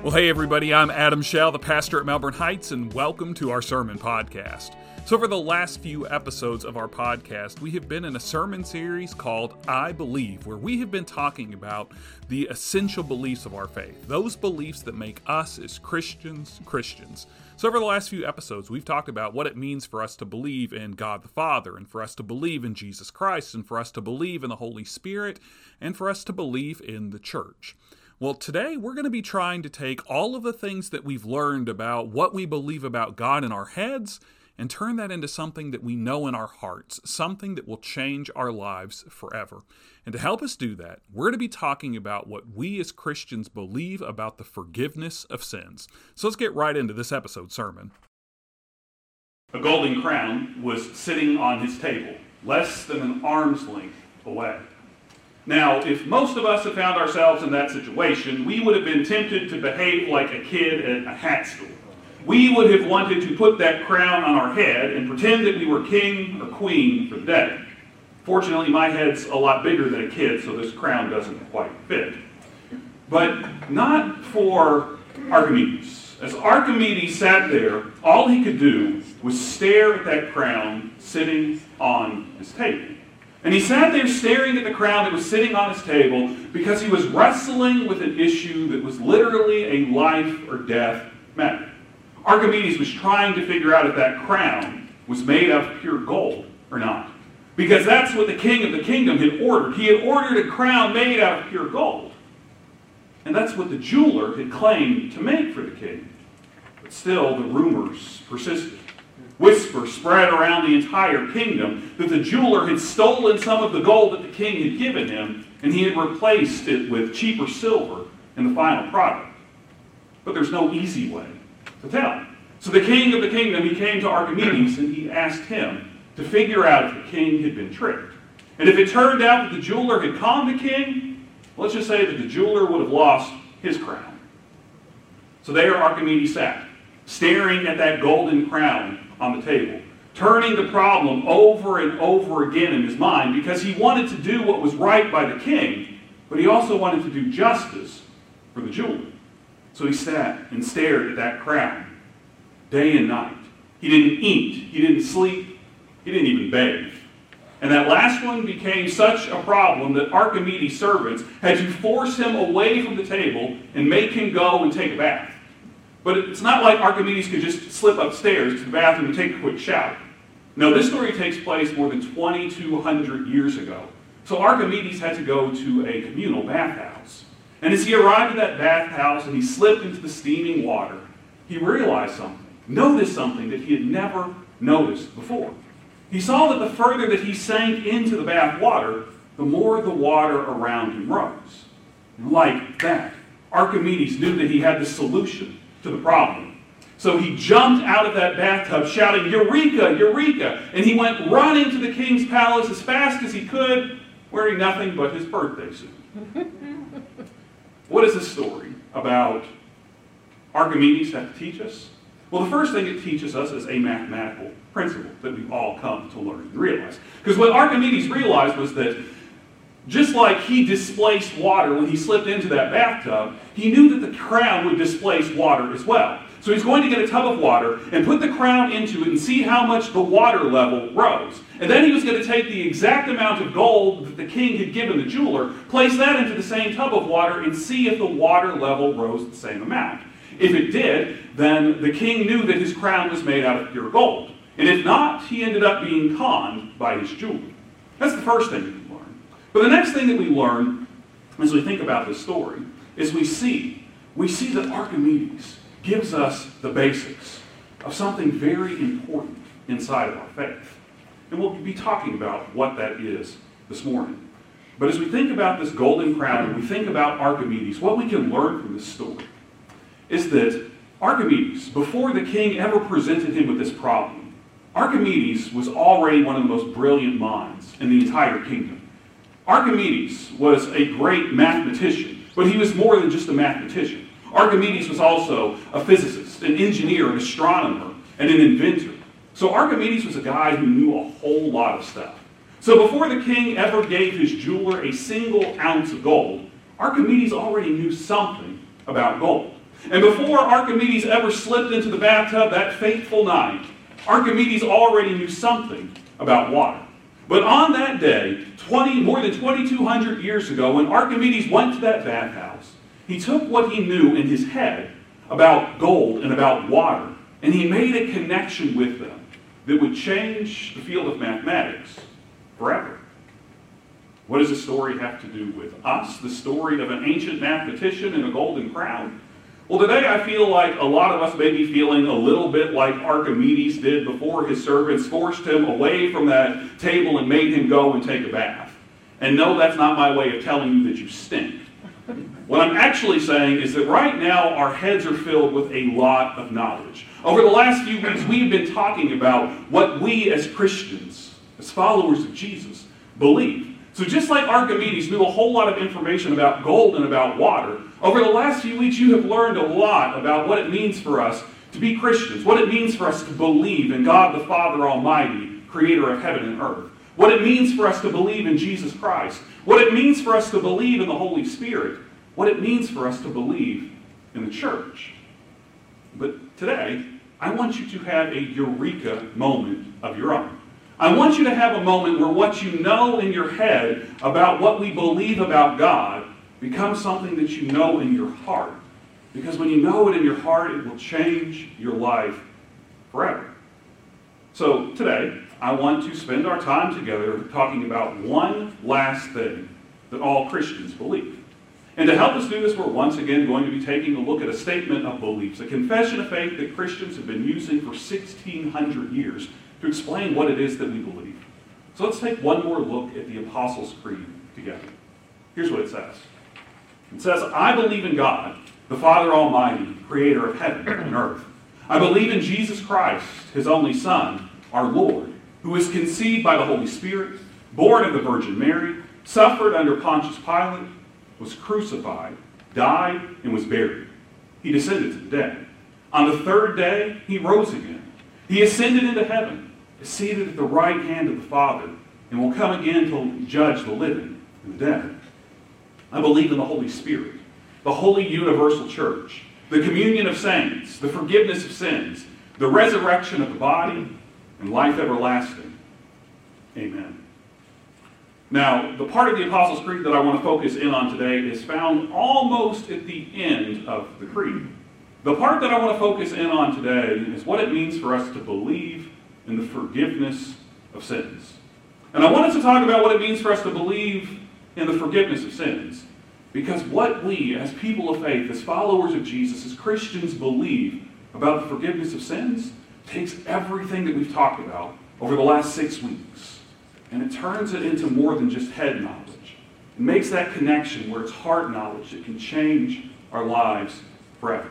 Well, hey, everybody, I'm Adam Shell, the pastor at Melbourne Heights, and welcome to our sermon podcast. So, for the last few episodes of our podcast, we have been in a sermon series called I Believe, where we have been talking about the essential beliefs of our faith, those beliefs that make us as Christians Christians. So, over the last few episodes, we've talked about what it means for us to believe in God the Father, and for us to believe in Jesus Christ, and for us to believe in the Holy Spirit, and for us to believe in the church. Well, today we're going to be trying to take all of the things that we've learned about what we believe about God in our heads and turn that into something that we know in our hearts, something that will change our lives forever. And to help us do that, we're going to be talking about what we as Christians believe about the forgiveness of sins. So let's get right into this episode sermon. A golden crown was sitting on his table, less than an arm's length away. Now, if most of us had found ourselves in that situation, we would have been tempted to behave like a kid at a hat store. We would have wanted to put that crown on our head and pretend that we were king or queen for the day. Fortunately, my head's a lot bigger than a kid, so this crown doesn't quite fit. But not for Archimedes. As Archimedes sat there, all he could do was stare at that crown sitting on his table. And he sat there staring at the crown that was sitting on his table because he was wrestling with an issue that was literally a life or death matter. Archimedes was trying to figure out if that crown was made of pure gold or not. Because that's what the king of the kingdom had ordered. He had ordered a crown made out of pure gold. And that's what the jeweler had claimed to make for the king. But still, the rumors persisted. Whisper spread around the entire kingdom that the jeweler had stolen some of the gold that the king had given him, and he had replaced it with cheaper silver in the final product. But there's no easy way to tell. So the king of the kingdom, he came to Archimedes and he asked him to figure out if the king had been tricked. And if it turned out that the jeweler had conned the king, let's just say that the jeweler would have lost his crown. So there Archimedes sat, staring at that golden crown on the table, turning the problem over and over again in his mind because he wanted to do what was right by the king, but he also wanted to do justice for the jeweler. So he sat and stared at that crown day and night. He didn't eat, he didn't sleep, he didn't even bathe. And that last one became such a problem that Archimedes' servants had to force him away from the table and make him go and take a bath. But it's not like Archimedes could just slip upstairs to the bathroom and take a quick shower. No, this story takes place more than 2,200 years ago. So Archimedes had to go to a communal bathhouse. And as he arrived at that bathhouse and he slipped into the steaming water, he realized something, noticed something that he had never noticed before. He saw that the further that he sank into the bath water, the more the water around him rose. Like that, Archimedes knew that he had the solution to the problem. So he jumped out of that bathtub shouting, Eureka, Eureka! And he went running to the king's palace as fast as he could, wearing nothing but his birthday suit. what is this story about Archimedes have to teach us? Well, the first thing it teaches us is a mathematical principle that we've all come to learn and realize. Because what Archimedes realized was that just like he displaced water when he slipped into that bathtub, he knew that the crown would displace water as well. So he's going to get a tub of water and put the crown into it and see how much the water level rose. And then he was going to take the exact amount of gold that the king had given the jeweler, place that into the same tub of water, and see if the water level rose the same amount. If it did, then the king knew that his crown was made out of pure gold. And if not, he ended up being conned by his jeweler. That's the first thing but the next thing that we learn as we think about this story is we see, we see that Archimedes gives us the basics of something very important inside of our faith. And we'll be talking about what that is this morning. But as we think about this golden crown and we think about Archimedes, what we can learn from this story is that Archimedes, before the king ever presented him with this problem, Archimedes was already one of the most brilliant minds in the entire kingdom. Archimedes was a great mathematician, but he was more than just a mathematician. Archimedes was also a physicist, an engineer, an astronomer, and an inventor. So Archimedes was a guy who knew a whole lot of stuff. So before the king ever gave his jeweler a single ounce of gold, Archimedes already knew something about gold. And before Archimedes ever slipped into the bathtub that fateful night, Archimedes already knew something about water. But on that day, 20, more than 2,200 years ago, when Archimedes went to that bathhouse, he took what he knew in his head about gold and about water, and he made a connection with them that would change the field of mathematics forever. What does the story have to do with us? The story of an ancient mathematician in a golden crown? Well, today I feel like a lot of us may be feeling a little bit like Archimedes did before his servants forced him away from that table and made him go and take a bath. And no, that's not my way of telling you that you stink. What I'm actually saying is that right now our heads are filled with a lot of knowledge. Over the last few weeks, we've been talking about what we as Christians, as followers of Jesus, believe. So just like Archimedes knew a whole lot of information about gold and about water, over the last few weeks you have learned a lot about what it means for us to be Christians, what it means for us to believe in God the Father Almighty, creator of heaven and earth, what it means for us to believe in Jesus Christ, what it means for us to believe in the Holy Spirit, what it means for us to believe in the church. But today, I want you to have a eureka moment of your own. I want you to have a moment where what you know in your head about what we believe about God becomes something that you know in your heart. Because when you know it in your heart, it will change your life forever. So today, I want to spend our time together talking about one last thing that all Christians believe. And to help us do this, we're once again going to be taking a look at a statement of beliefs, a confession of faith that Christians have been using for 1,600 years to explain what it is that we believe. So let's take one more look at the Apostles' Creed together. Here's what it says It says, I believe in God, the Father Almighty, creator of heaven and earth. I believe in Jesus Christ, his only Son, our Lord, who was conceived by the Holy Spirit, born of the Virgin Mary, suffered under Pontius Pilate was crucified, died, and was buried. He descended to the dead. On the third day, he rose again. He ascended into heaven, is seated at the right hand of the Father, and will come again to judge the living and the dead. I believe in the Holy Spirit, the holy universal church, the communion of saints, the forgiveness of sins, the resurrection of the body, and life everlasting. Amen. Now, the part of the Apostles' Creed that I want to focus in on today is found almost at the end of the Creed. The part that I want to focus in on today is what it means for us to believe in the forgiveness of sins. And I wanted to talk about what it means for us to believe in the forgiveness of sins. Because what we, as people of faith, as followers of Jesus, as Christians, believe about the forgiveness of sins takes everything that we've talked about over the last six weeks and it turns it into more than just head knowledge. It makes that connection where it's heart knowledge that can change our lives forever.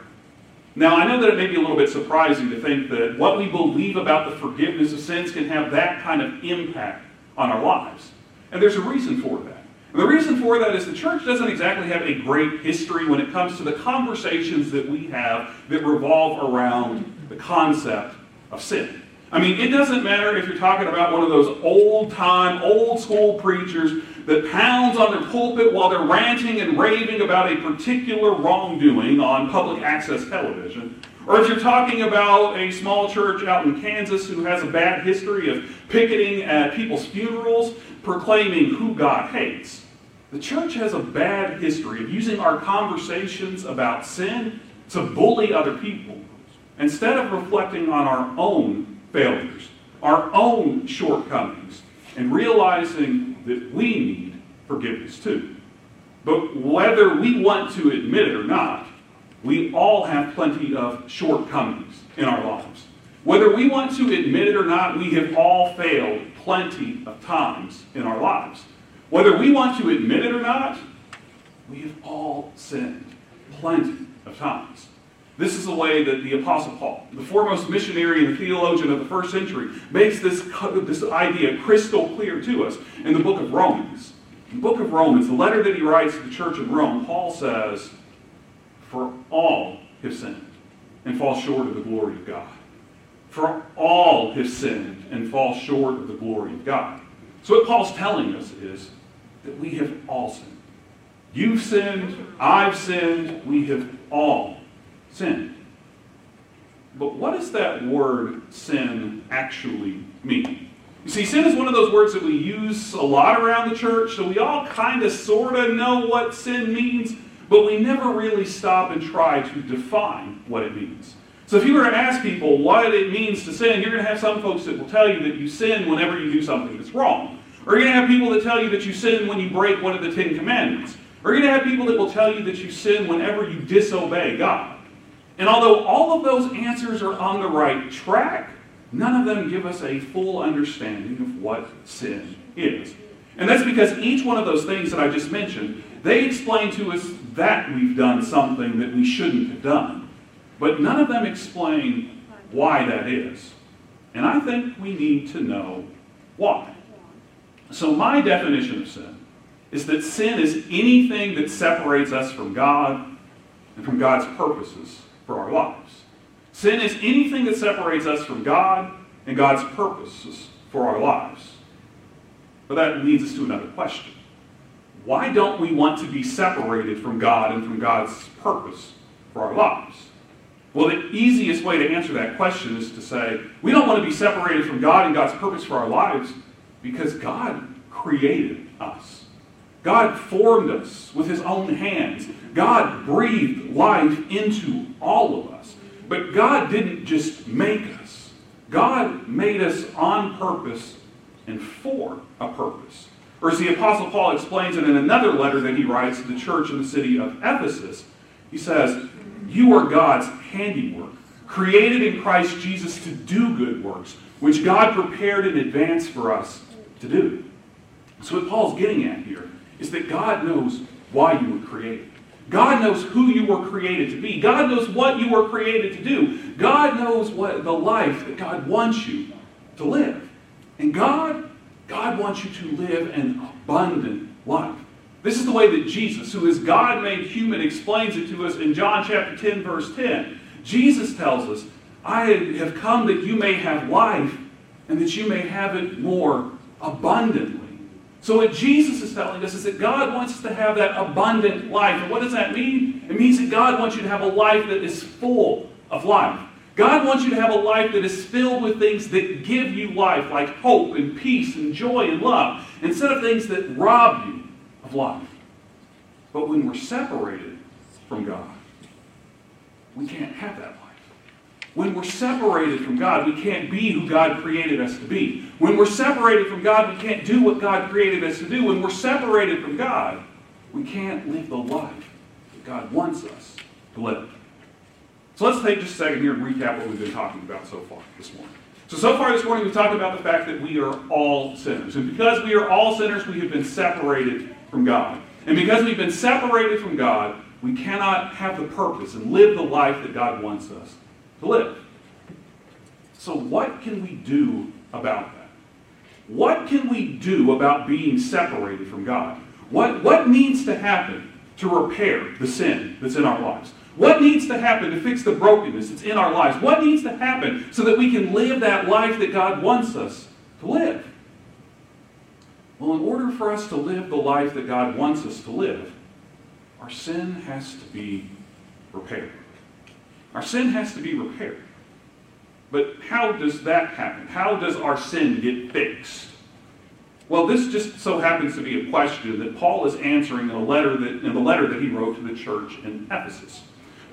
Now, I know that it may be a little bit surprising to think that what we believe about the forgiveness of sins can have that kind of impact on our lives. And there's a reason for that. And the reason for that is the church doesn't exactly have a great history when it comes to the conversations that we have that revolve around the concept of sin. I mean, it doesn't matter if you're talking about one of those old time, old school preachers that pounds on their pulpit while they're ranting and raving about a particular wrongdoing on public access television. Or if you're talking about a small church out in Kansas who has a bad history of picketing at people's funerals, proclaiming who God hates. The church has a bad history of using our conversations about sin to bully other people instead of reflecting on our own failures, our own shortcomings, and realizing that we need forgiveness too. But whether we want to admit it or not, we all have plenty of shortcomings in our lives. Whether we want to admit it or not, we have all failed plenty of times in our lives. Whether we want to admit it or not, we have all sinned plenty of times. This is the way that the Apostle Paul, the foremost missionary and theologian of the first century, makes this, this idea crystal clear to us in the book of Romans. In the book of Romans, the letter that he writes to the church in Rome, Paul says, For all have sinned and fall short of the glory of God. For all have sinned and fall short of the glory of God. So what Paul's telling us is that we have all sinned. You've sinned, I've sinned, we have all sinned. But what does that word sin actually mean? You see, sin is one of those words that we use a lot around the church, so we all kind of sort of know what sin means, but we never really stop and try to define what it means. So if you were to ask people what it means to sin, you're going to have some folks that will tell you that you sin whenever you do something that's wrong. Or you're going to have people that tell you that you sin when you break one of the Ten Commandments. Or you're going to have people that will tell you that you sin whenever you disobey God. And although all of those answers are on the right track, none of them give us a full understanding of what sin is. And that's because each one of those things that I just mentioned, they explain to us that we've done something that we shouldn't have done. But none of them explain why that is. And I think we need to know why. So, my definition of sin is that sin is anything that separates us from God and from God's purposes for our lives. Sin is anything that separates us from God and God's purposes for our lives. But that leads us to another question. Why don't we want to be separated from God and from God's purpose for our lives? Well, the easiest way to answer that question is to say we don't want to be separated from God and God's purpose for our lives because God created us. God formed us with his own hands. God breathed life into all of us. But God didn't just make us, God made us on purpose and for a purpose. Or as the Apostle Paul explains it in another letter that he writes to the church in the city of Ephesus, he says, You are God's handiwork, created in Christ Jesus to do good works, which God prepared in advance for us to do. So, what Paul's getting at here is that God knows why you were created. God knows who you were created to be. God knows what you were created to do. God knows what the life that God wants you to live. And God, God wants you to live an abundant life. This is the way that Jesus, who is God made human, explains it to us in John chapter 10, verse 10. Jesus tells us, I have come that you may have life and that you may have it more abundantly. So, what Jesus is telling us is that God wants us to have that abundant life. And what does that mean? It means that God wants you to have a life that is full of life. God wants you to have a life that is filled with things that give you life, like hope and peace and joy and love, instead of things that rob you of life. But when we're separated from God, we can't have that life. When we're separated from God, we can't be who God created us to be. When we're separated from God, we can't do what God created us to do. When we're separated from God, we can't live the life that God wants us to live. So let's take just a second here and recap what we've been talking about so far this morning. So, so far this morning, we've talked about the fact that we are all sinners. And because we are all sinners, we have been separated from God. And because we've been separated from God, we cannot have the purpose and live the life that God wants us to live. So, what can we do about that? What can we do about being separated from God? What, what needs to happen to repair the sin that's in our lives? What needs to happen to fix the brokenness that's in our lives? What needs to happen so that we can live that life that God wants us to live? Well, in order for us to live the life that God wants us to live, our sin has to be repaired. Our sin has to be repaired. But how does that happen? How does our sin get fixed? Well, this just so happens to be a question that Paul is answering in a letter that in the letter that he wrote to the church in Ephesus.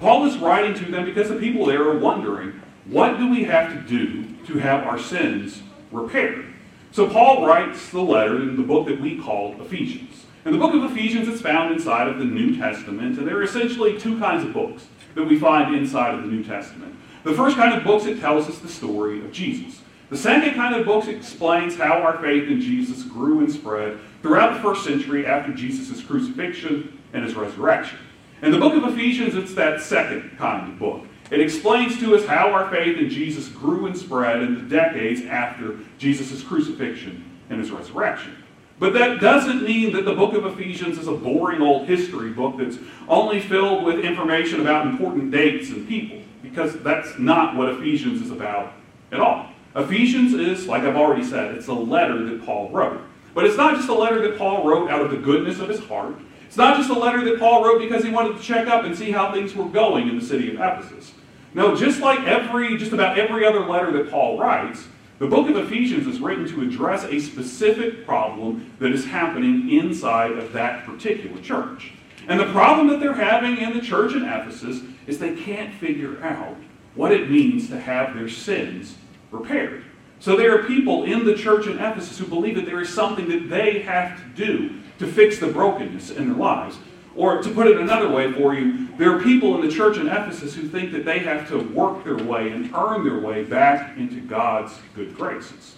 Paul is writing to them because the people there are wondering, what do we have to do to have our sins repaired? So Paul writes the letter in the book that we call Ephesians. And the book of Ephesians is found inside of the New Testament, and there are essentially two kinds of books that we find inside of the New Testament. The first kind of books, it tells us the story of Jesus. The second kind of books explains how our faith in Jesus grew and spread throughout the first century after Jesus' crucifixion and his resurrection. In the book of Ephesians, it's that second kind of book. It explains to us how our faith in Jesus grew and spread in the decades after Jesus' crucifixion and his resurrection. But that doesn't mean that the book of Ephesians is a boring old history book that's only filled with information about important dates and people, because that's not what Ephesians is about at all. Ephesians is, like I've already said, it's a letter that Paul wrote. But it's not just a letter that Paul wrote out of the goodness of his heart. It's not just a letter that Paul wrote because he wanted to check up and see how things were going in the city of Ephesus. No, just like every, just about every other letter that Paul writes, the book of Ephesians is written to address a specific problem that is happening inside of that particular church. And the problem that they're having in the church in Ephesus is they can't figure out what it means to have their sins repaired. So there are people in the church in Ephesus who believe that there is something that they have to do to fix the brokenness in their lives. Or to put it another way for you, there are people in the church in Ephesus who think that they have to work their way and earn their way back into God's good graces.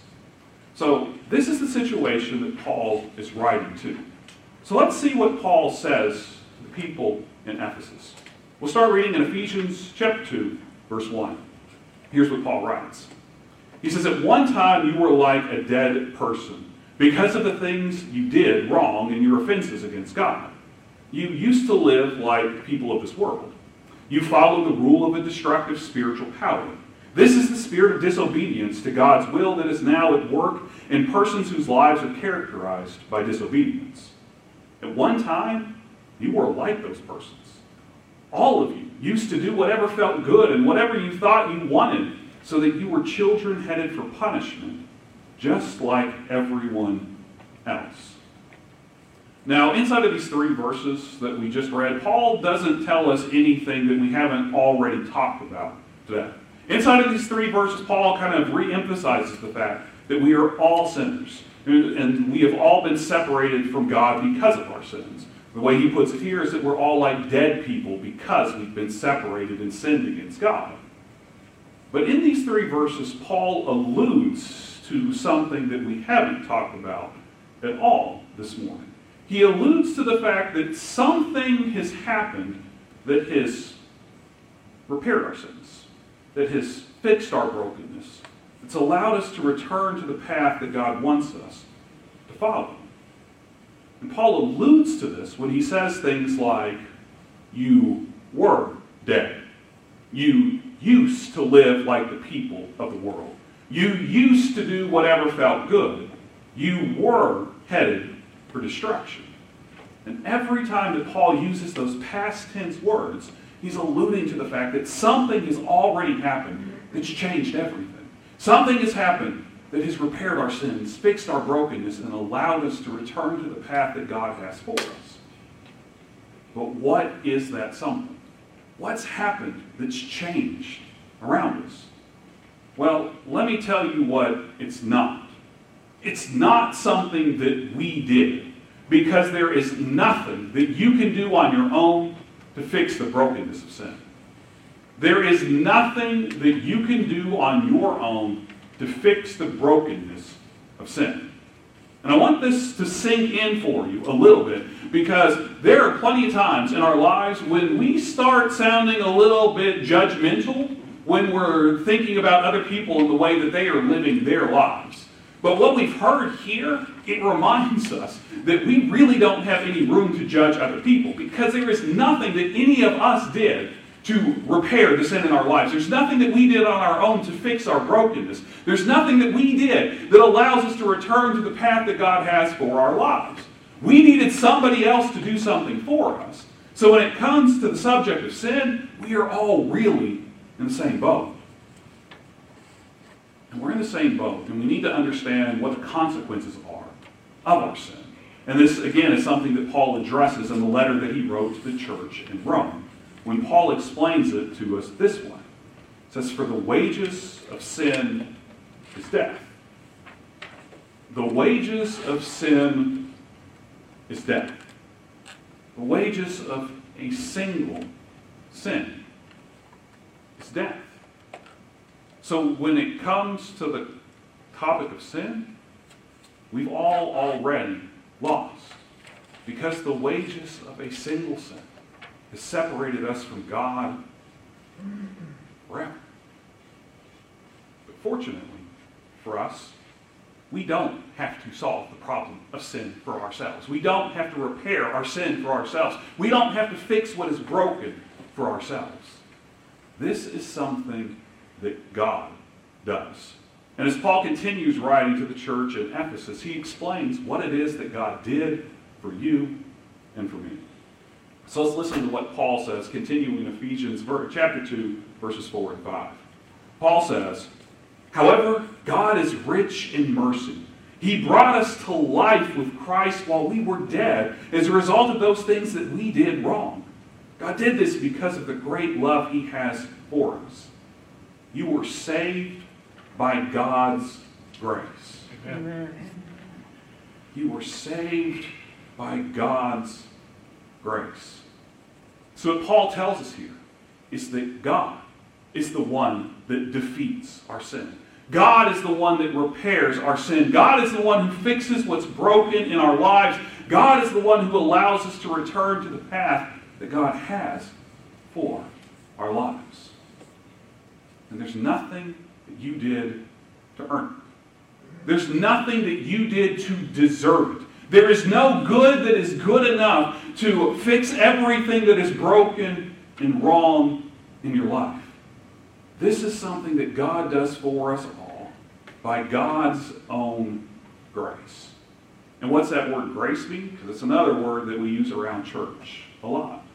So, this is the situation that Paul is writing to. So, let's see what Paul says to the people in Ephesus. We'll start reading in Ephesians chapter 2, verse 1. Here's what Paul writes He says, At one time you were like a dead person because of the things you did wrong and your offenses against God. You used to live like people of this world. You followed the rule of a destructive spiritual power. This is the spirit of disobedience to God's will that is now at work in persons whose lives are characterized by disobedience. At one time, you were like those persons. All of you used to do whatever felt good and whatever you thought you wanted, so that you were children headed for punishment, just like everyone else. Now, inside of these three verses that we just read, Paul doesn't tell us anything that we haven't already talked about today. Inside of these three verses, Paul kind of re-emphasizes the fact that we are all sinners. And we have all been separated from God because of our sins. The way he puts it here is that we're all like dead people because we've been separated and sinned against God. But in these three verses, Paul alludes to something that we haven't talked about at all this morning he alludes to the fact that something has happened that has repaired our sins, that has fixed our brokenness, that's allowed us to return to the path that God wants us to follow. And Paul alludes to this when he says things like, You were dead. You used to live like the people of the world. You used to do whatever felt good. You were headed for destruction. And every time that Paul uses those past tense words, he's alluding to the fact that something has already happened that's changed everything. Something has happened that has repaired our sins, fixed our brokenness, and allowed us to return to the path that God has for us. But what is that something? What's happened that's changed around us? Well, let me tell you what it's not. It's not something that we did, because there is nothing that you can do on your own to fix the brokenness of sin. There is nothing that you can do on your own to fix the brokenness of sin. And I want this to sink in for you a little bit because there are plenty of times in our lives when we start sounding a little bit judgmental when we're thinking about other people and the way that they are living their lives. But what we've heard here, it reminds us that we really don't have any room to judge other people because there is nothing that any of us did to repair the sin in our lives. There's nothing that we did on our own to fix our brokenness. There's nothing that we did that allows us to return to the path that God has for our lives. We needed somebody else to do something for us. So when it comes to the subject of sin, we are all really in the same boat. And we're in the same boat, and we need to understand what the consequences are our sin. And this, again, is something that Paul addresses in the letter that he wrote to the church in Rome, when Paul explains it to us this way. It says, For the wages of sin is death. The wages of sin is death. The wages of a single sin is death. So when it comes to the topic of sin, we've all already lost because the wages of a single sin has separated us from God forever. But fortunately for us, we don't have to solve the problem of sin for ourselves. We don't have to repair our sin for ourselves. We don't have to fix what is broken for ourselves. This is something that God does. And as Paul continues writing to the church in Ephesus, he explains what it is that God did for you and for me. So let's listen to what Paul says, continuing in Ephesians chapter 2, verses 4 and 5. Paul says, However, God is rich in mercy. He brought us to life with Christ while we were dead as a result of those things that we did wrong. God did this because of the great love He has for us. You were saved by God's grace. Amen. You were saved by God's grace. So, what Paul tells us here is that God is the one that defeats our sin. God is the one that repairs our sin. God is the one who fixes what's broken in our lives. God is the one who allows us to return to the path that God has for our lives. And there's nothing you did to earn it. There's nothing that you did to deserve it. There is no good that is good enough to fix everything that is broken and wrong in your life. This is something that God does for us all by God's own grace. And what's that word grace mean? Because it's another word that we use around church a lot.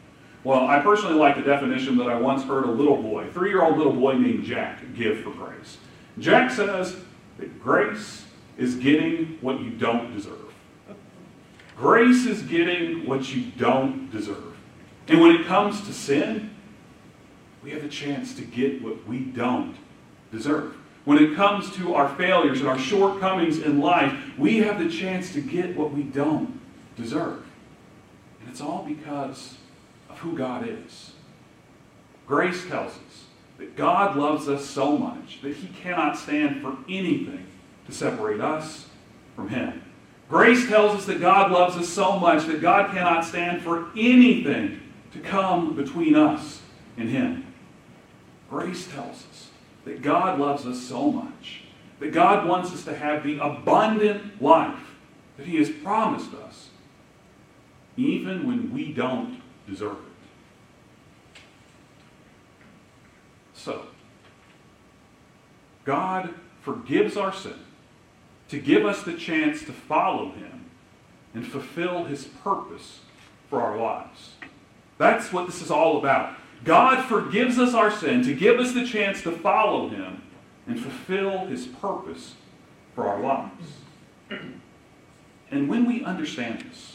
Well, I personally like the definition that I once heard a little boy, three year old little boy named Jack, give for grace. Jack says that grace is getting what you don't deserve. Grace is getting what you don't deserve. And when it comes to sin, we have a chance to get what we don't deserve. When it comes to our failures and our shortcomings in life, we have the chance to get what we don't deserve. And it's all because of who God is. Grace tells us that God loves us so much that he cannot stand for anything to separate us from him. Grace tells us that God loves us so much that God cannot stand for anything to come between us and him. Grace tells us that God loves us so much that God wants us to have the abundant life that he has promised us, even when we don't deserve it. So, God forgives our sin to give us the chance to follow him and fulfill his purpose for our lives. That's what this is all about. God forgives us our sin to give us the chance to follow him and fulfill his purpose for our lives. And when we understand this,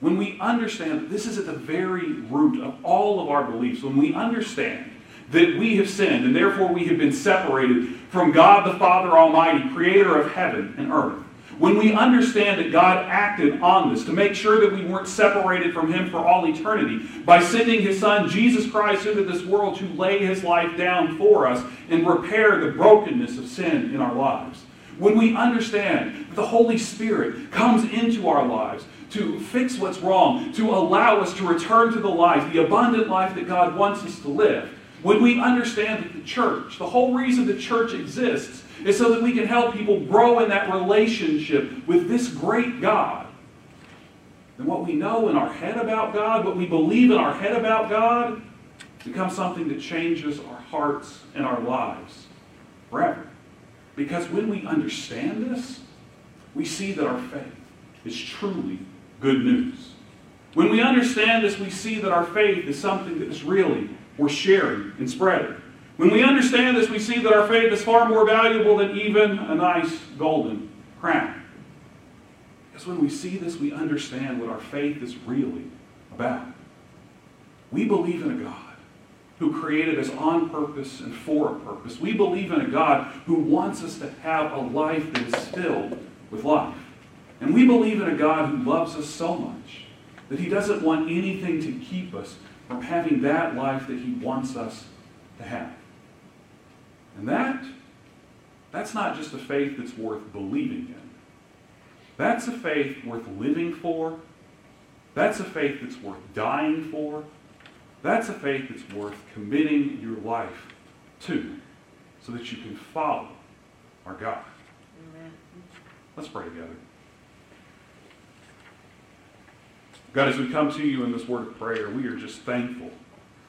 when we understand that this is at the very root of all of our beliefs, when we understand that we have sinned and therefore we have been separated from God the Father Almighty, creator of heaven and earth, when we understand that God acted on this to make sure that we weren't separated from Him for all eternity by sending His Son, Jesus Christ, into this world to lay His life down for us and repair the brokenness of sin in our lives, when we understand that the Holy Spirit comes into our lives to fix what's wrong, to allow us to return to the life, the abundant life that God wants us to live, when we understand that the church, the whole reason the church exists, is so that we can help people grow in that relationship with this great God, then what we know in our head about God, what we believe in our head about God, becomes something that changes our hearts and our lives forever. Because when we understand this, we see that our faith is truly good news. When we understand this, we see that our faith is something that is really worth sharing and spreading. When we understand this, we see that our faith is far more valuable than even a nice golden crown. Because when we see this, we understand what our faith is really about. We believe in a God who created us on purpose and for a purpose. We believe in a God who wants us to have a life that is filled with life. And we believe in a God who loves us so much that he doesn't want anything to keep us from having that life that he wants us to have. And that, that's not just a faith that's worth believing in. That's a faith worth living for. That's a faith that's worth dying for. That's a faith that's worth committing your life to so that you can follow our God. Amen. Let's pray together. God, as we come to you in this word of prayer, we are just thankful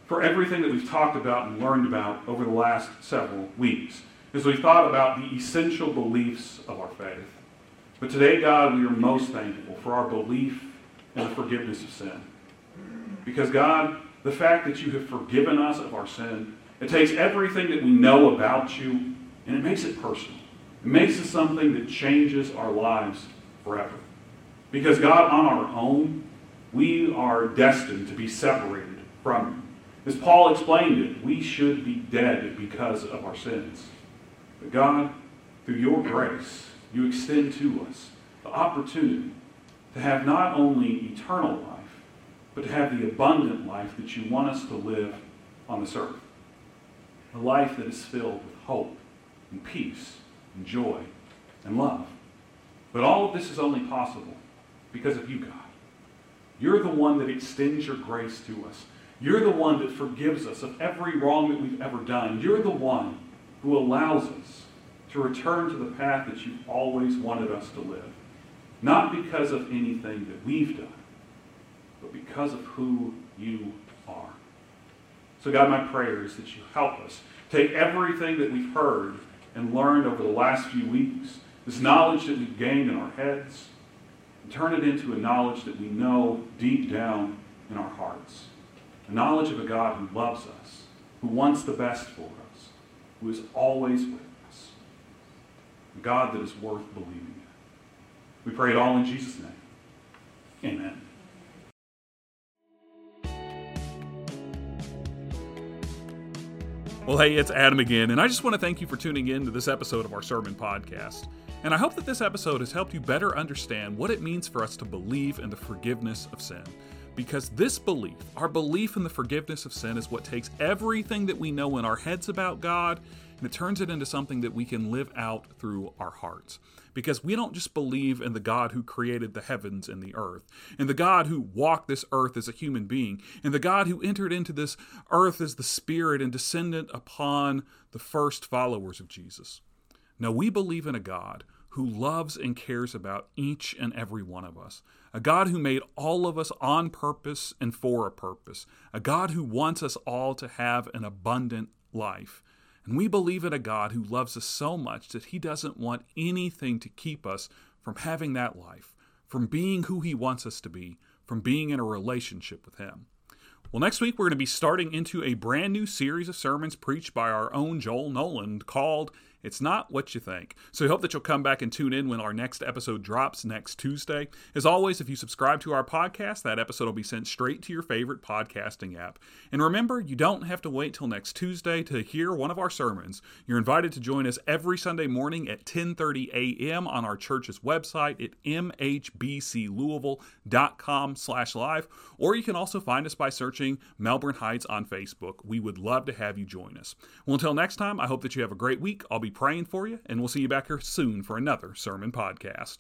for everything that we've talked about and learned about over the last several weeks as we thought about the essential beliefs of our faith. But today, God, we are most thankful for our belief in the forgiveness of sin. Because, God, the fact that you have forgiven us of our sin, it takes everything that we know about you and it makes it personal. It makes it something that changes our lives forever. Because, God, on our own, we are destined to be separated from you. As Paul explained it, we should be dead because of our sins. But, God, through your grace, you extend to us the opportunity to have not only eternal life, but to have the abundant life that you want us to live on this earth. A life that is filled with hope and peace and joy and love. But all of this is only possible because of you, God. You're the one that extends your grace to us. You're the one that forgives us of every wrong that we've ever done. You're the one who allows us to return to the path that you've always wanted us to live. Not because of anything that we've done, but because of who you are. So, God, my prayer is that you help us take everything that we've heard and learned over the last few weeks, this knowledge that we've gained in our heads, turn it into a knowledge that we know deep down in our hearts. A knowledge of a God who loves us, who wants the best for us, who is always with us. A God that is worth believing in. We pray it all in Jesus' name. Amen. Well, hey, it's Adam again, and I just want to thank you for tuning in to this episode of our sermon podcast. And I hope that this episode has helped you better understand what it means for us to believe in the forgiveness of sin. Because this belief, our belief in the forgiveness of sin, is what takes everything that we know in our heads about God and it turns it into something that we can live out through our hearts. Because we don't just believe in the God who created the heavens and the earth, and the God who walked this earth as a human being, and the God who entered into this earth as the Spirit and descended upon the first followers of Jesus. No, we believe in a God who loves and cares about each and every one of us. A God who made all of us on purpose and for a purpose. A God who wants us all to have an abundant life. And we believe in a God who loves us so much that he doesn't want anything to keep us from having that life, from being who he wants us to be, from being in a relationship with him. Well, next week we're going to be starting into a brand new series of sermons preached by our own Joel Nolan called it's not what you think. So we hope that you'll come back and tune in when our next episode drops next Tuesday. As always, if you subscribe to our podcast, that episode will be sent straight to your favorite podcasting app. And remember, you don't have to wait till next Tuesday to hear one of our sermons. You're invited to join us every Sunday morning at 10:30 a.m. on our church's website at mhbclouisville.com/live, or you can also find us by searching Melbourne Heights on Facebook. We would love to have you join us. Well, until next time, I hope that you have a great week. I'll be praying for you, and we'll see you back here soon for another sermon podcast.